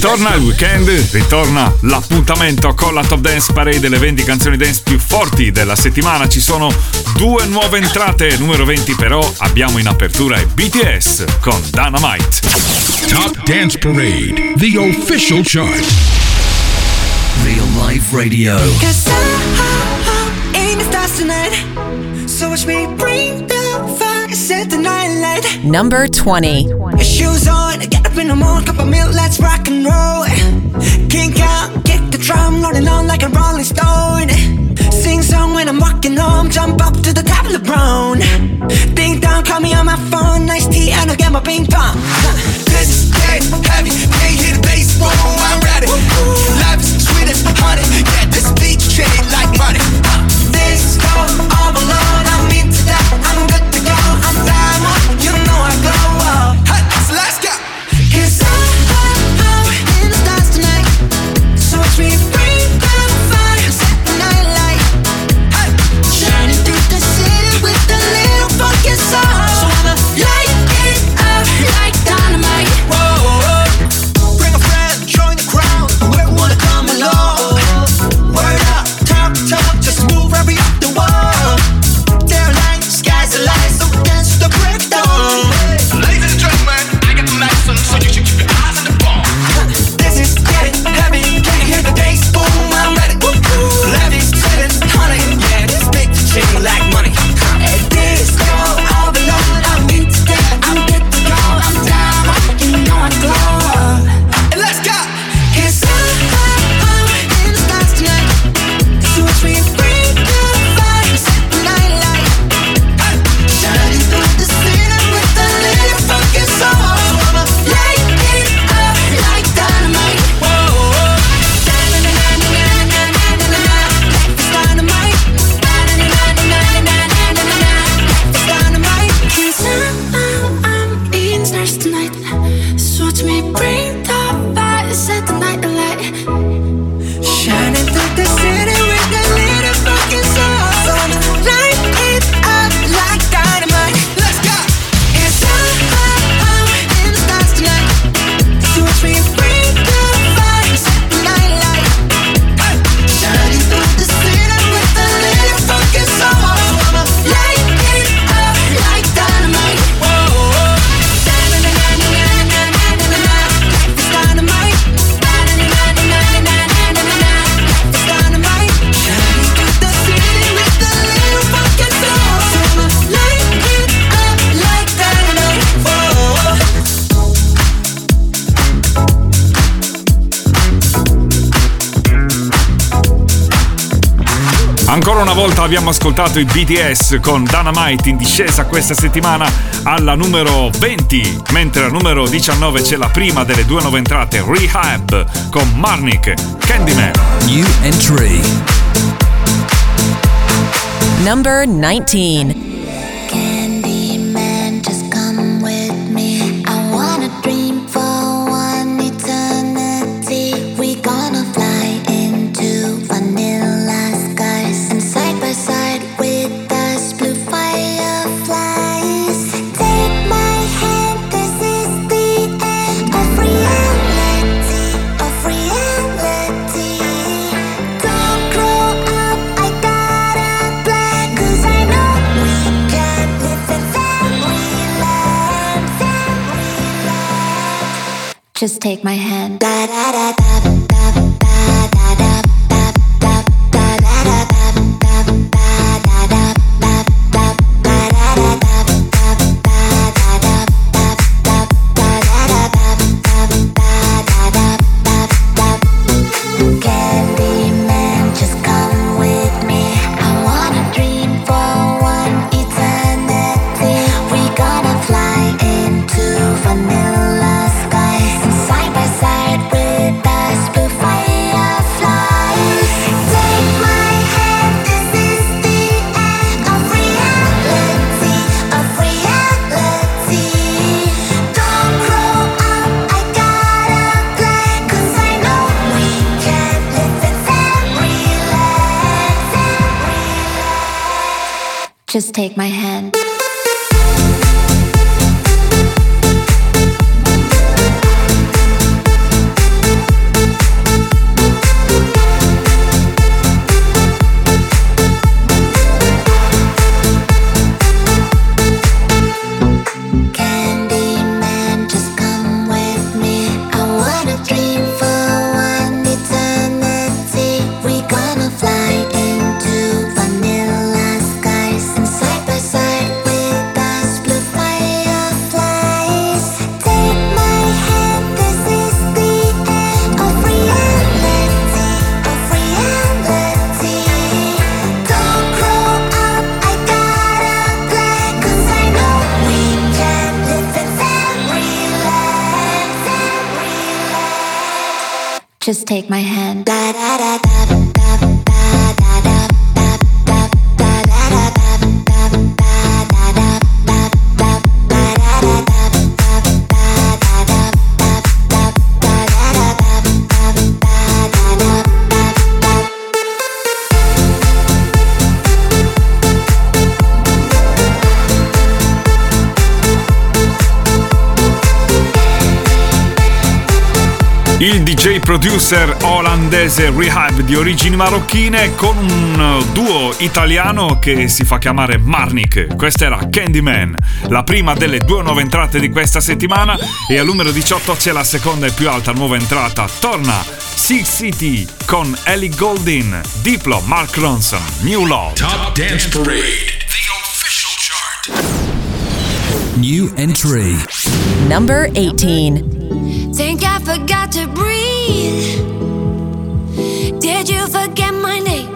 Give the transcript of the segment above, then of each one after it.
Ritorna il weekend, ritorna l'appuntamento con la Top Dance Parade delle 20 canzoni dance più forti della settimana. Ci sono due nuove entrate, numero 20 però abbiamo in apertura il BTS con Dynamite. Top Dance Parade, the official chart. Real Life Radio. Number 20. Shoes on, get up in the morning, cup of milk, let's rock and roll. Kink out, kick the drum, rolling on like a rolling stone. Sing song when I'm walking home, jump up to the top of. Ding dong, call me on my phone, nice tea, and I'll get my ping pong. This is dead heavy, can't hear the bass, boom, I'm ready. Life is sweet as honey, yeah, this like money. This go all alone, volta abbiamo ascoltato i BTS con Dynamite in discesa questa settimana alla numero 20, mentre al numero 19 c'è la prima delle due nuove entrate, Rehab con Marnik, Candyman. New entry. Number 19. Take my hand. Just take my hand. Just take my Il DJ producer olandese Rehab di origini marocchine con un duo italiano che si fa chiamare Marnik. Questa era Candyman, la prima delle due nuove entrate di questa settimana e al numero 18 c'è la seconda e più alta nuova entrata. Torna Six City con Ellie Goldin, Diplo, Mark Ronson, New Love. Top Dance Parade, the official chart. New entry. Number 18. to breathe? Did you forget my name?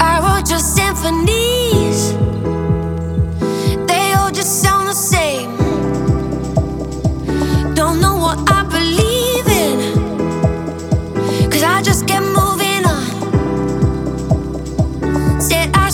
I wrote your symphonies, they all just sound the same. Don't know what I believe I just kept moving on. Said I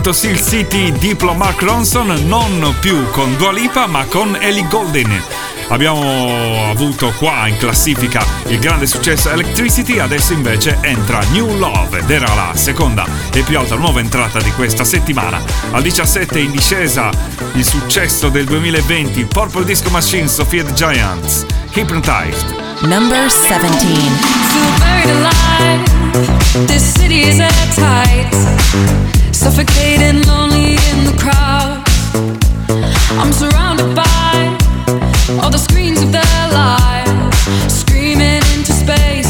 progetto Seal City Diplo Mark Ronson non più con Dua Lipa ma con Ellie Goldin. Abbiamo avuto qua in classifica il grande successo Electricity, adesso invece entra New Love ed era la seconda e più alta nuova entrata di questa settimana. Al 17 in discesa il successo del 2020 Purple Disco Machine Sophia the Giants Hypnotized. Number 17 Feel buried alive. This city is at tight. Suffocating, lonely in the crowd. I'm surrounded by all the screens of their lives, screaming into space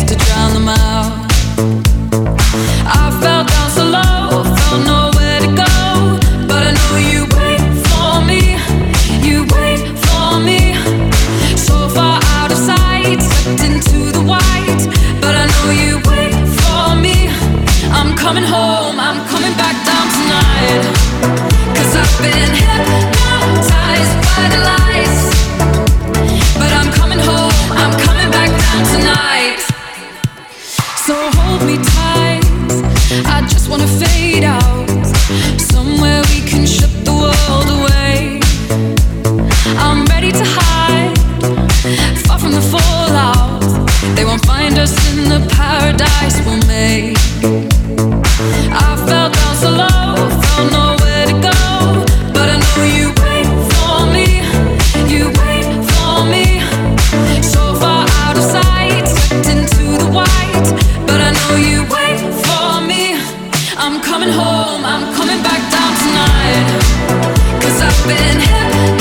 home, I'm coming back down tonight. Cause I've been hypnotized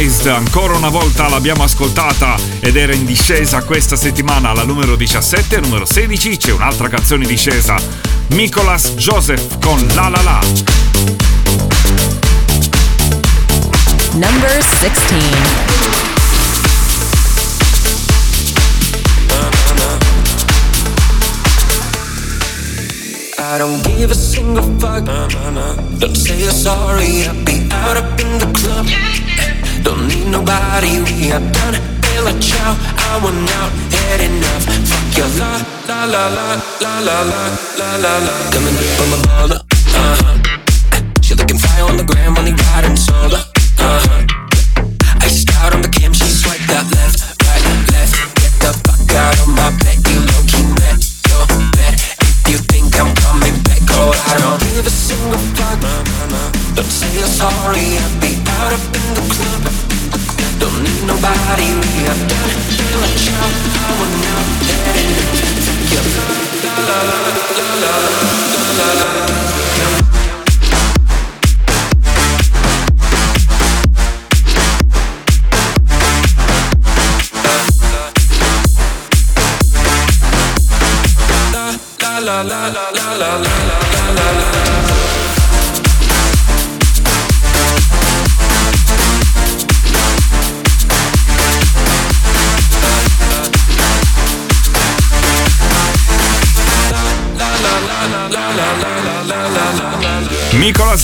Hypnotized, ancora una volta l'abbiamo ascoltata ed era in discesa questa settimana alla numero 17 e numero 16 c'è un'altra canzone in discesa, Nicolas Joseph con La La La. Number 16. I don't give a single fuck. Don't say you're sorry. I'll be out up in the club. Don't need nobody. We are done. Bella ciao. I want out. Had enough. Fuck your la la la la la la la la la. Coming up on my baller.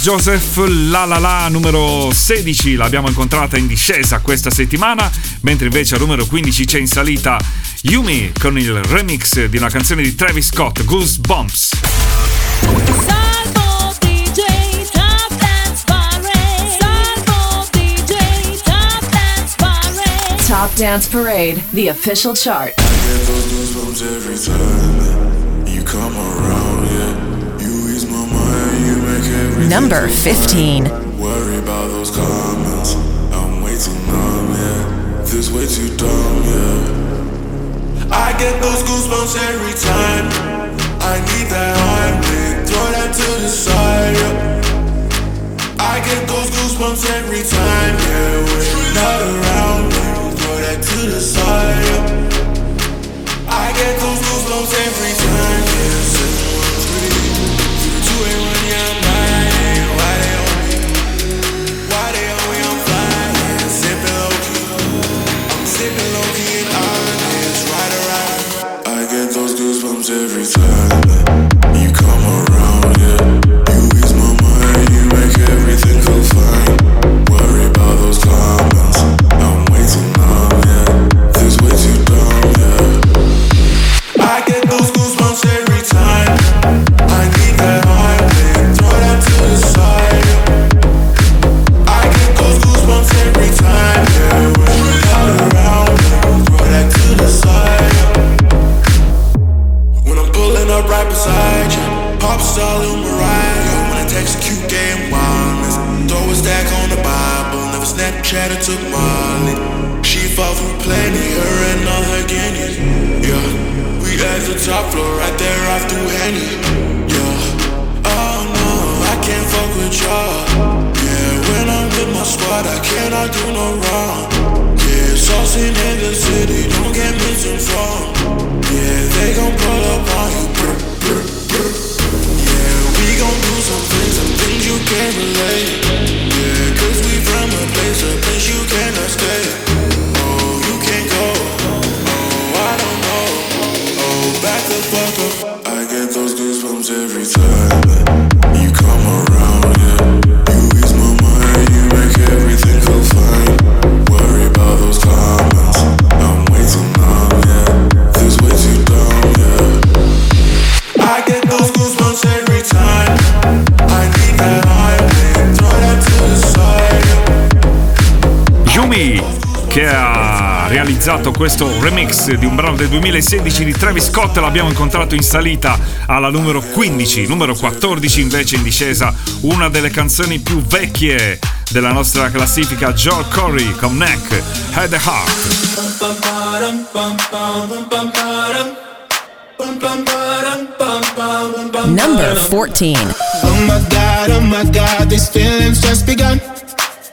Joseph La La La numero 16 l'abbiamo incontrata in discesa questa settimana, mentre invece al numero 15 c'è in salita Yumi con il remix di una canzone di Travis Scott, Goosebumps. Top Dance Parade. Salvo DJ Top Dance Parade. Top Dance Parade, the official chart. Number 15. Worry about those comments. I'm way too numb, yeah. This way too dumb, yeah. I get those goosebumps every time. I need that throw that to the side, yeah. I get those goosebumps every time, yeah. When you're not around, throw that to the side. Ha realizzato questo remix di un brano del 2016 di Travis Scott l'abbiamo incontrato in salita alla numero 15 numero 14 invece in discesa una delle canzoni più vecchie della nostra classifica Joel Corey con Neck Had a Heart Number 14. Oh my god, oh my god, these feelings just begun.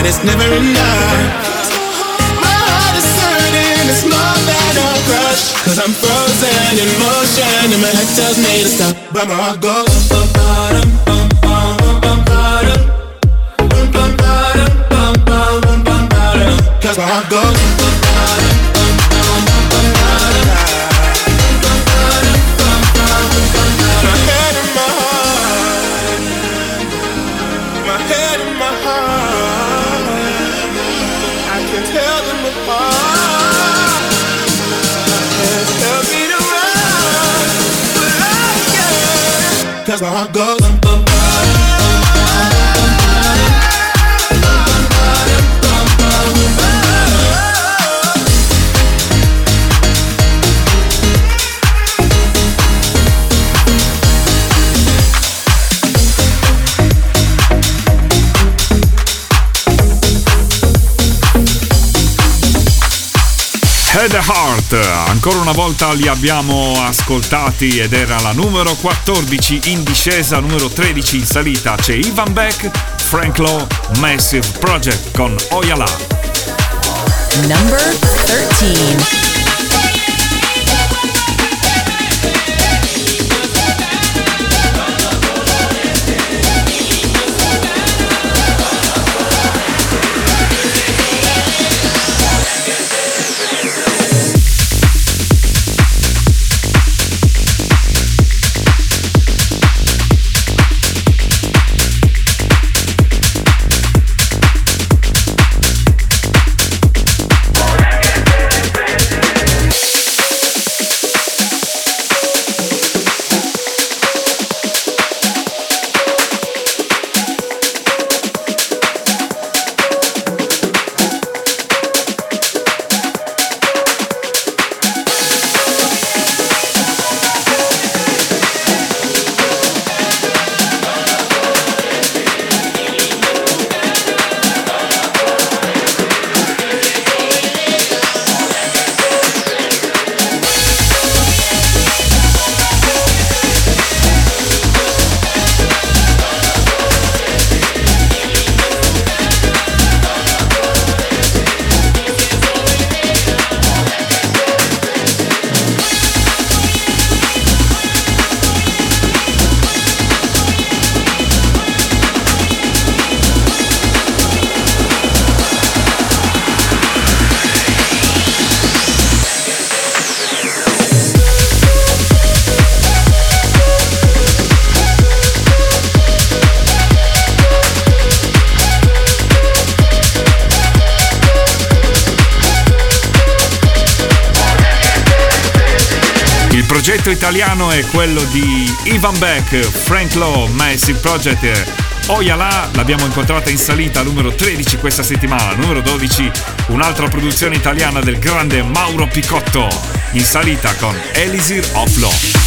but it's never enough. My heart is hurting, it's more than a crush. Cause I'm frozen in motion, and my head tells me to stop. But my heart goes. Cause my heart goes. Cause my heart goes. Head Heart, ancora una volta li abbiamo ascoltati ed era la numero 14 in discesa, numero 13 in salita c'è Ivan Beck, Frank Lowe, Massive Project con Oyala. Number 13. Italiano è quello di Ivan Beck, Frank Lowe, Massive Project. Oyala l'abbiamo incontrata in salita numero 13 questa settimana, numero 12 un'altra produzione italiana del grande Mauro Picotto, in salita con Elisir of Law.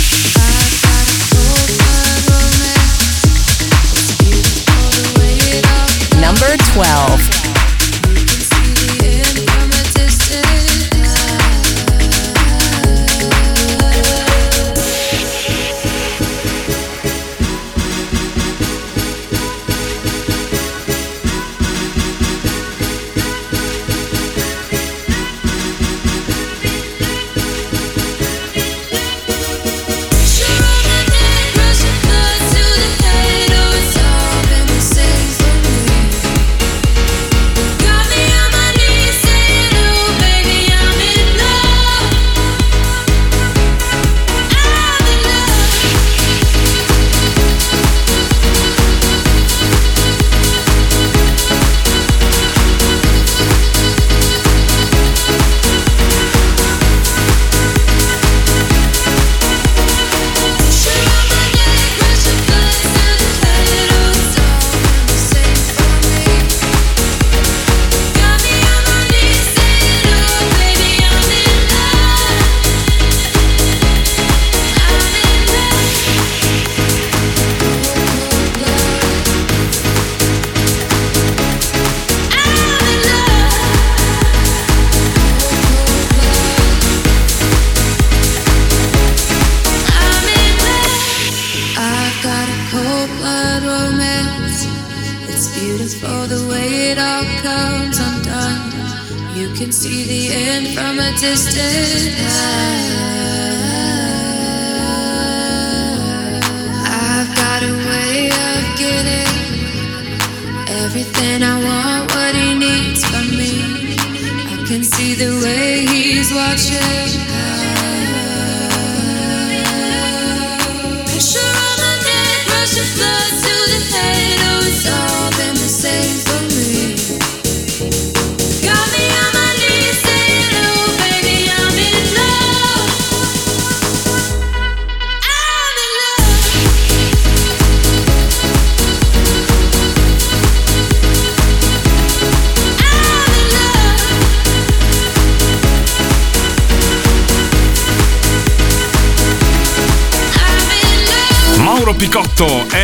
Picotto,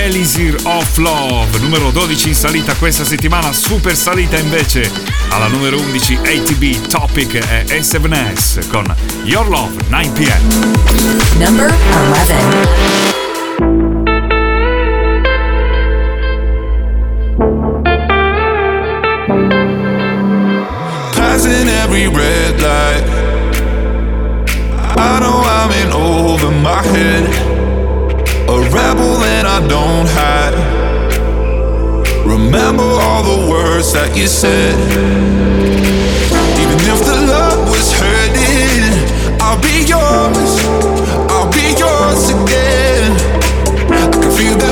Elisir of Love, numero 12 in salita questa settimana, super salita invece alla numero 11 ATB Topic e A7S con Your Love 9pm. Number 11. Passing every red light. I know I'm in over my head. A rebel and I don't hide. Remember all the words that you said. Even if the love was hurting, I'll be yours. I'll be yours again. I can feel that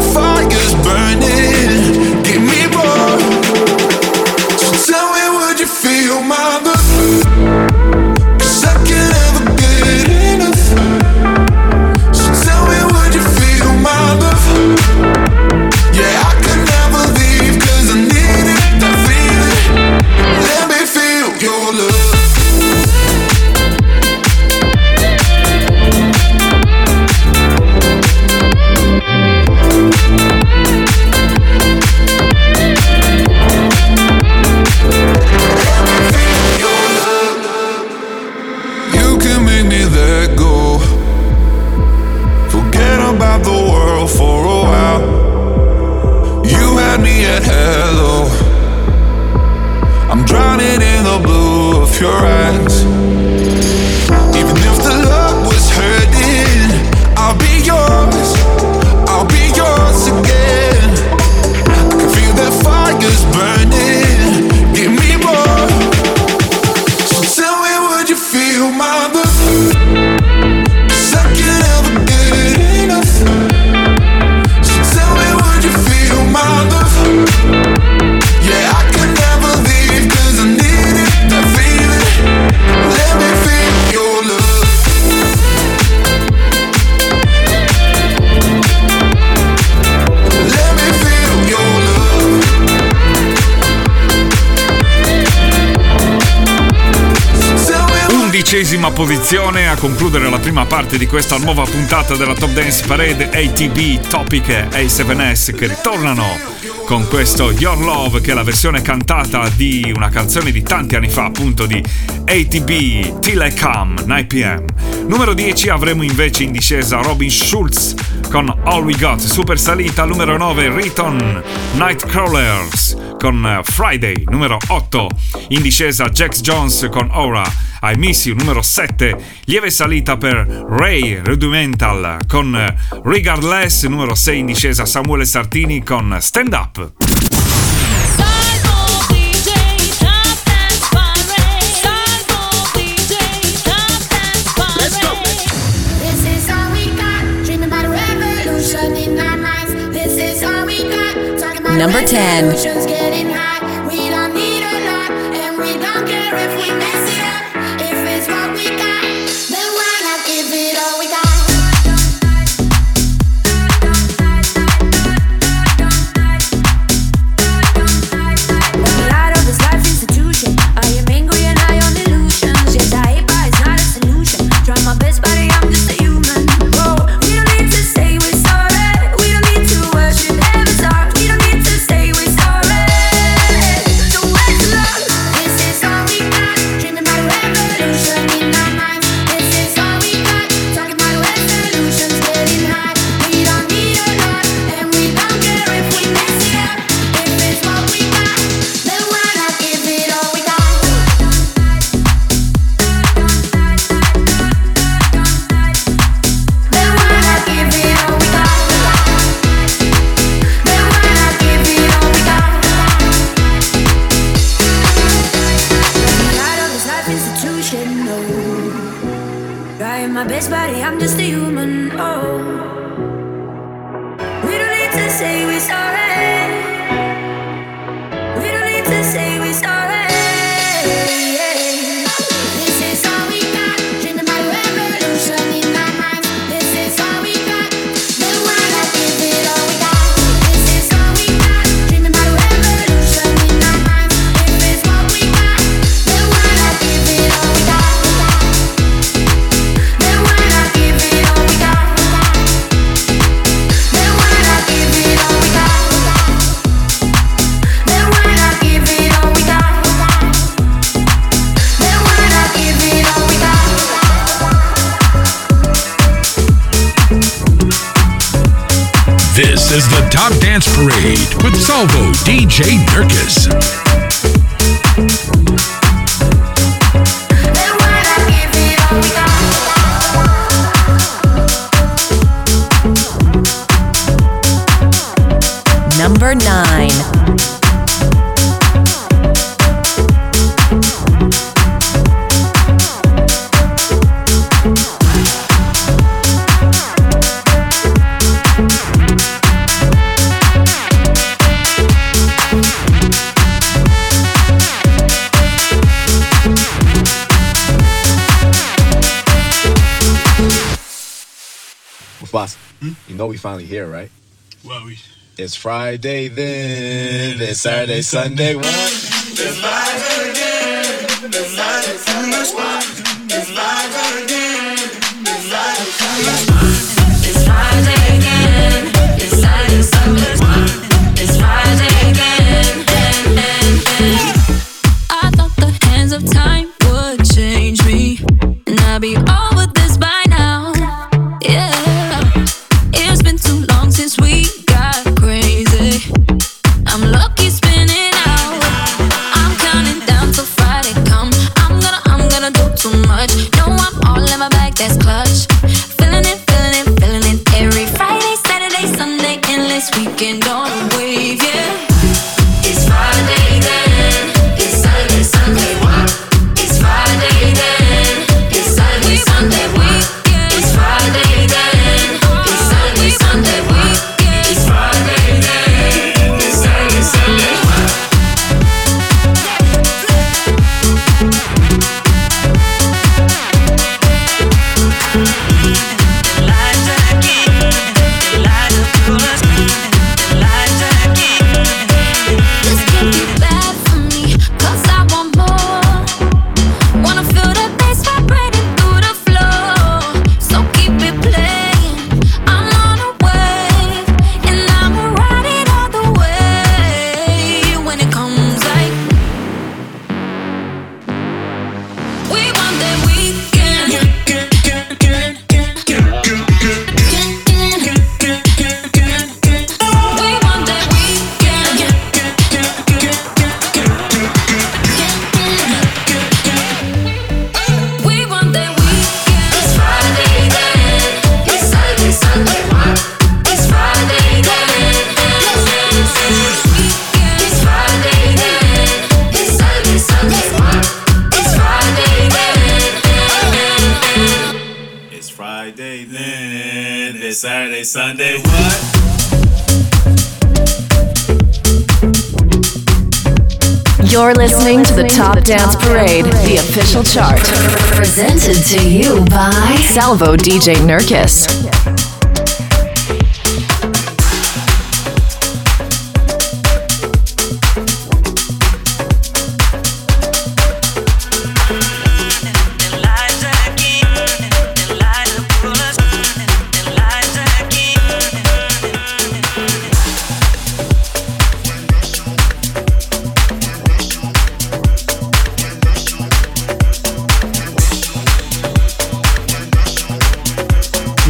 concludere la prima parte di questa nuova puntata della Top Dance Parade ATB Topic e A7S che ritornano con questo Your Love che è la versione cantata di una canzone di tanti anni fa appunto di ATB Till I Come 9pm. Numero 10 avremo invece in discesa Robin Schulz con All We Got, super salita numero 9 Riton Nightcrawlers con eh, Friday numero 8, in discesa Jax Jones con Aura, I Miss You numero 7, lieve salita per Ray Rudimental con eh, Regardless numero 6 in discesa Samuele Sartini con Stand Up. number 10. Trying my best, buddy, I'm just a human. Oh, we don't need to say we're sorry. Salvo DJ Dirkus. know we finally here, right? Well, we. It's Friday then. It's Saturday, Sunday. One. It's live again. It's live. It's live. It's live. Sunday what? You're listening, to the Top, Dance, Parade, Dance Parade, the official chart. Presented to you by Salvo DJ Nurkis.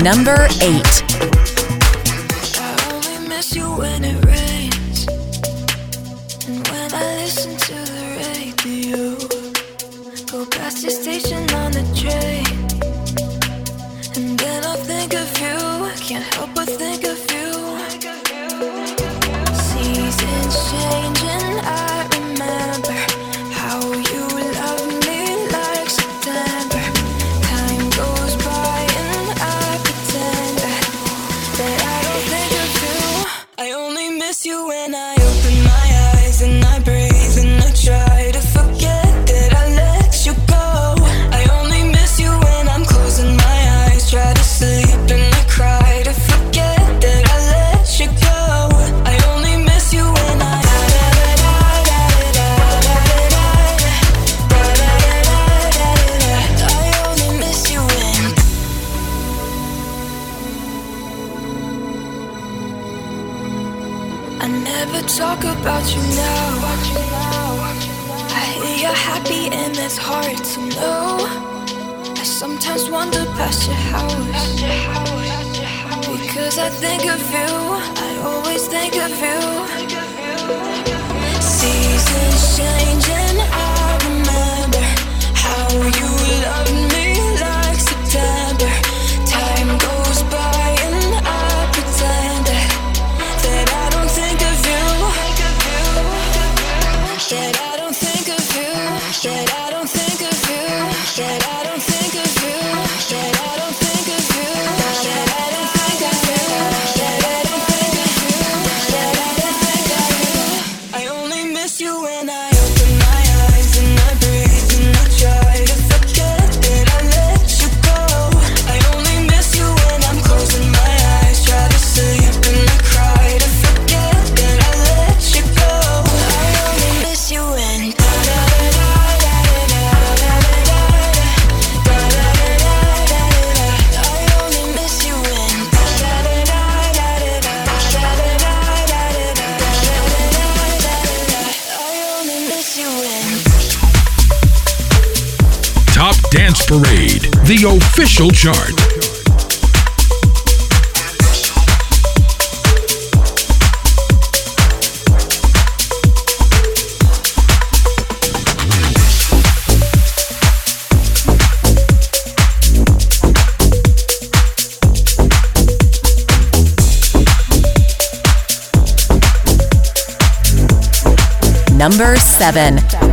number 8. Dance Parade, the official chart. number seven.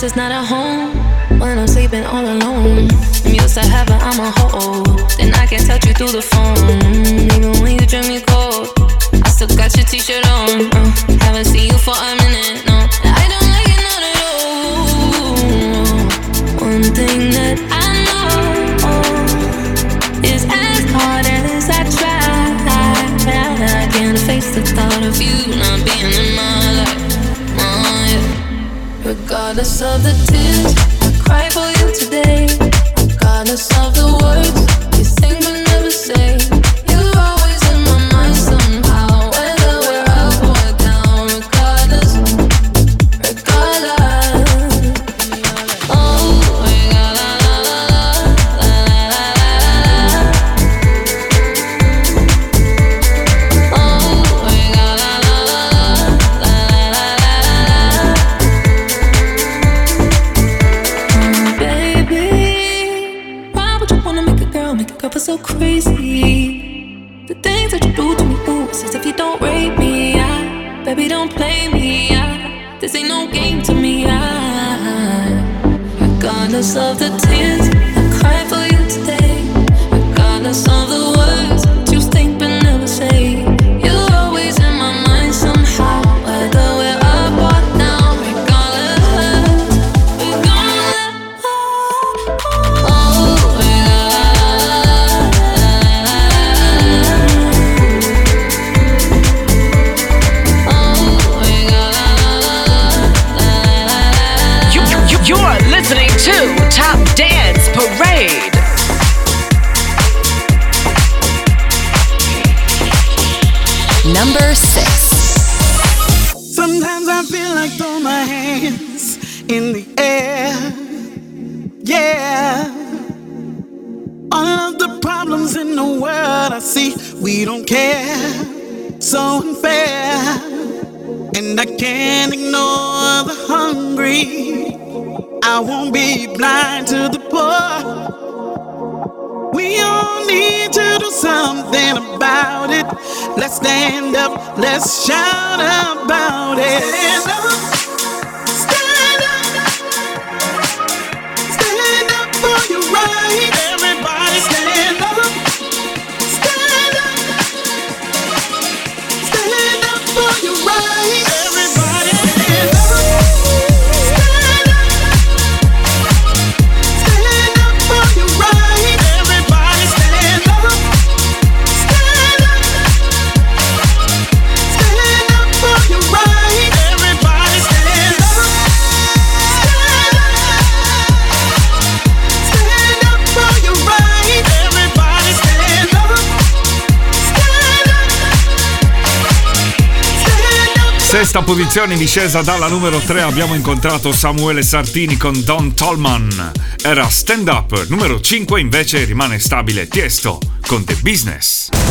house is not a home when I'm sleeping all alone. I'm used to heaven, I'm a hoe. Then I can touch you through the phone. Even when you dream me cold, I still got your t shirt on. Uh, haven't seen you for a minute. Regardless of the tears I cry for you today, in the air. Yeah. All of the problems in the world I see, we don't care. So unfair. And I can't ignore the hungry. I won't be blind to the poor. We all need to do something about it. Let's stand up, let's shout about it. Sesta posizione in discesa dalla numero 3 abbiamo incontrato Samuele Sartini con Don Tolman. Era Stand Up. Numero 5 invece rimane stabile Tiesto con The Business. And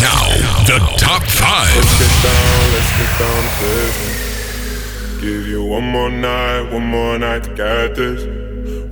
now, the top five. Let's get down, let's get down to business. Give you one more night, one more night to get this.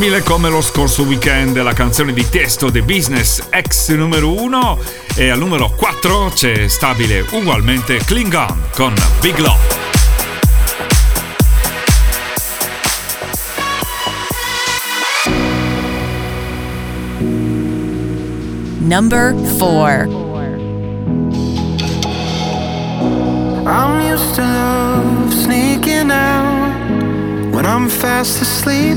stabile come lo scorso weekend la canzone di Tiesto The Business ex numero 1 e al numero 4 c'è stabile ugualmente Klingon con Big Love. Number 4. I'm used to love sneaking out when I'm fast asleep.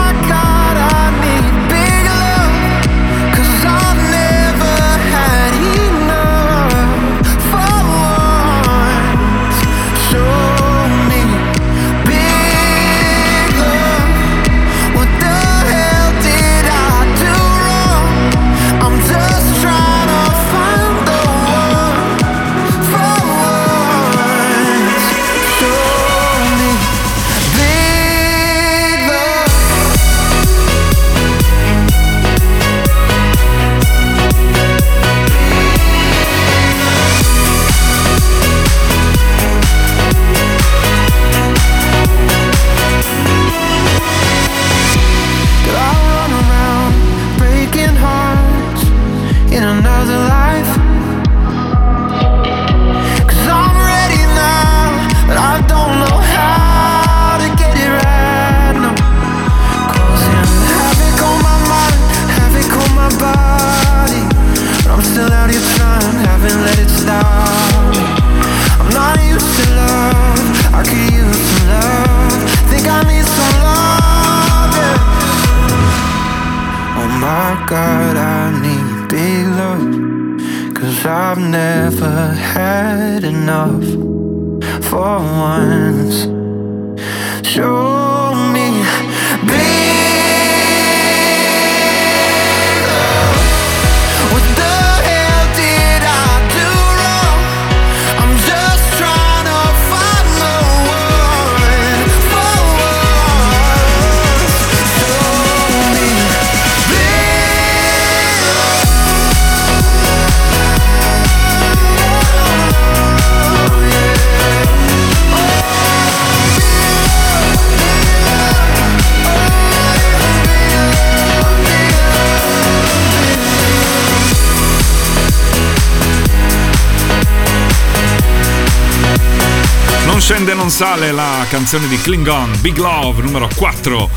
sale la canzone di Klingon Big Love numero 4.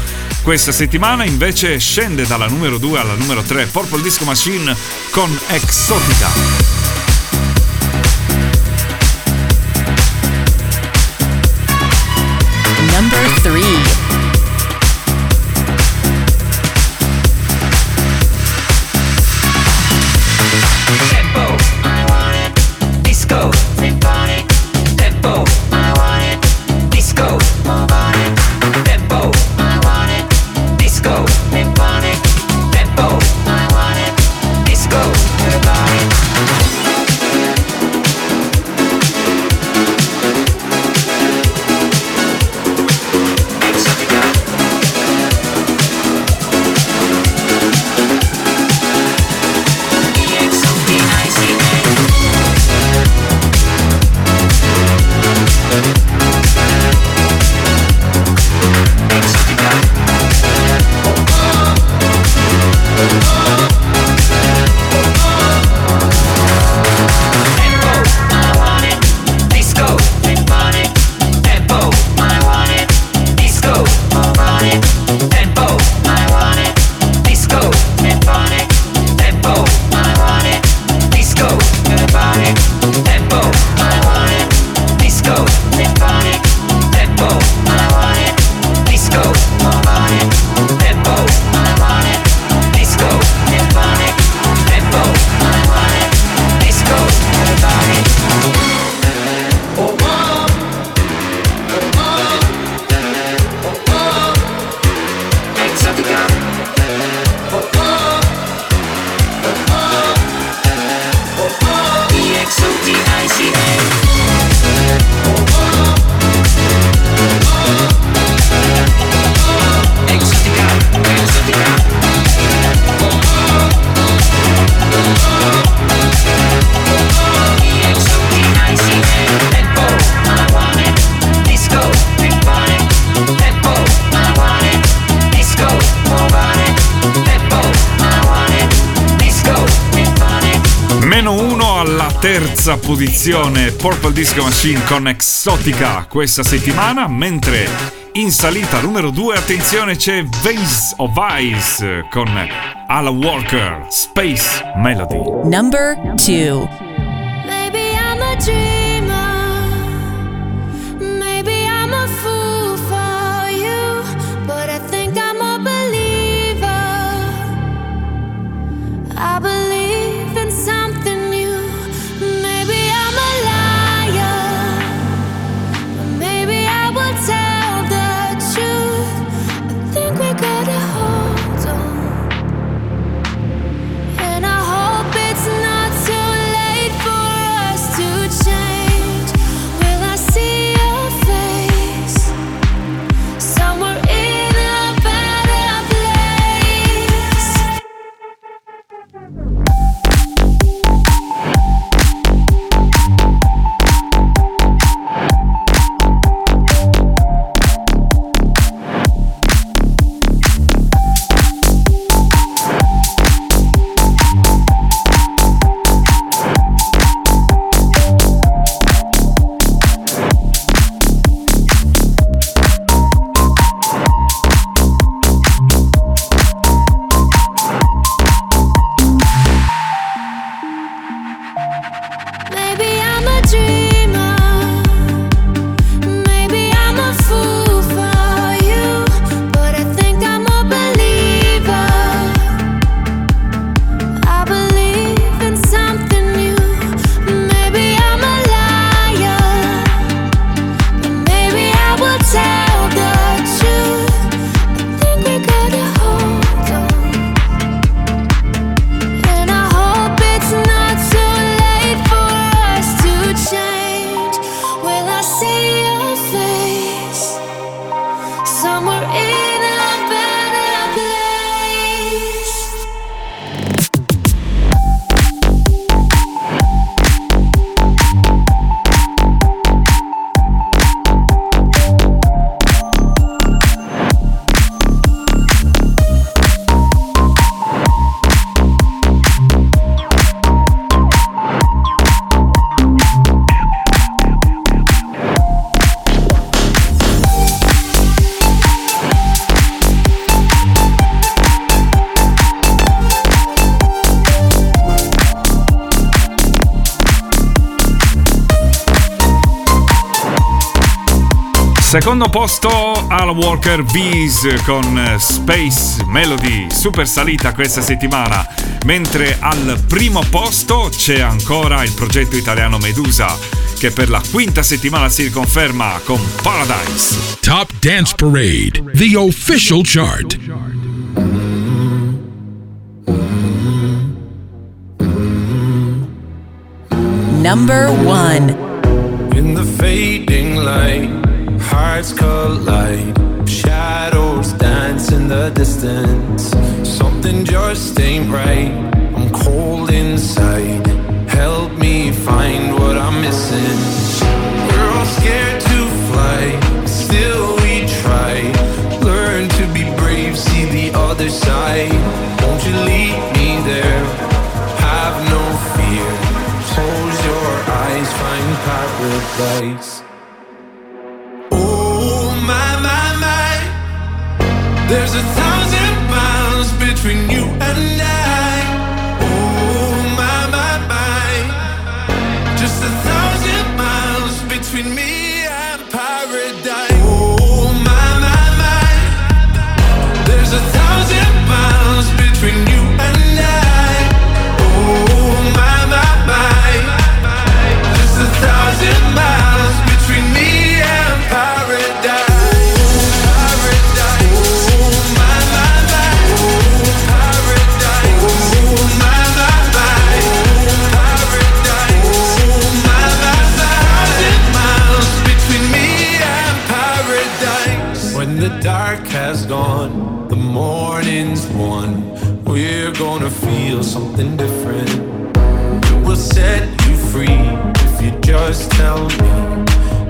Questa settimana invece scende dalla numero 2 alla numero 3 Purple Disco Machine con Exotica. Terza posizione Purple Disco Machine con Exotica questa settimana, mentre in salita numero 2, attenzione, c'è Vase of Ice con Alan Walker, Space Melody. Number 2. Secondo posto Alan Walker Bees con Space Melody, super salita questa settimana, mentre al primo posto c'è ancora il progetto italiano Medusa, che per la quinta settimana si riconferma con Paradise. Top Dance Parade, the official chart. Number 1. In the fading light, hearts collide. Shadows dance in the distance. Something just ain't right. I'm cold inside. Help me find what I'm missing. We're all scared to fly, still we try. Learn to be brave, see the other side. Won't you lead me there? Have no fear. Close your eyes, find paradise. There's a thousand miles between you and I. When the dark has gone, the morning's won. We're gonna feel something different. It will set you free if you just tell me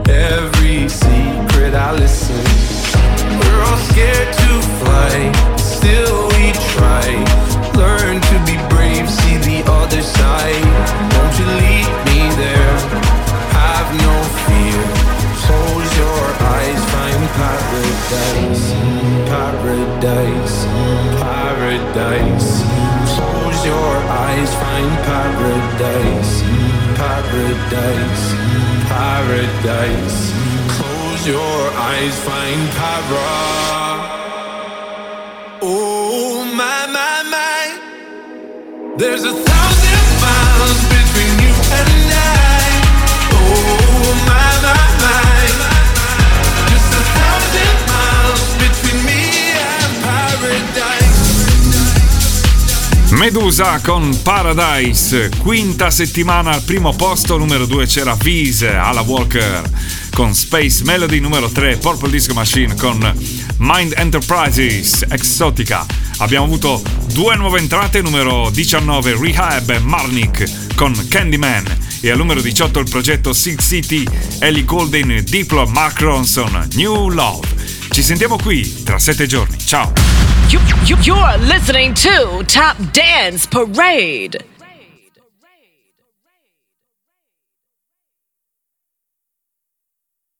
every secret I listen. We're all scared to fly, still we try. Learn to be brave, see the other side. Won't you lead me there? Have no fear. Close your eyes, find paradise, paradise, paradise. Close your eyes, find paradise, paradise, paradise. Close your eyes, find para. Oh my my my. There's a thousand miles between you and I. Oh my my my. Medusa con Paradise, quinta settimana al primo posto, numero 2 c'era Vise, Ala Walker con Space Melody, numero 3 Purple Disco Machine con Mind Enterprises, Exotica. Abbiamo avuto due nuove entrate, numero 19 Rehab e Marnik con Candyman e al numero 18 il progetto Silk City, Ellie Golden, Diplo, Mark Ronson, New Love. Ci sentiamo qui tra sette giorni, ciao! You, you, you're listening to Top Dance Parade.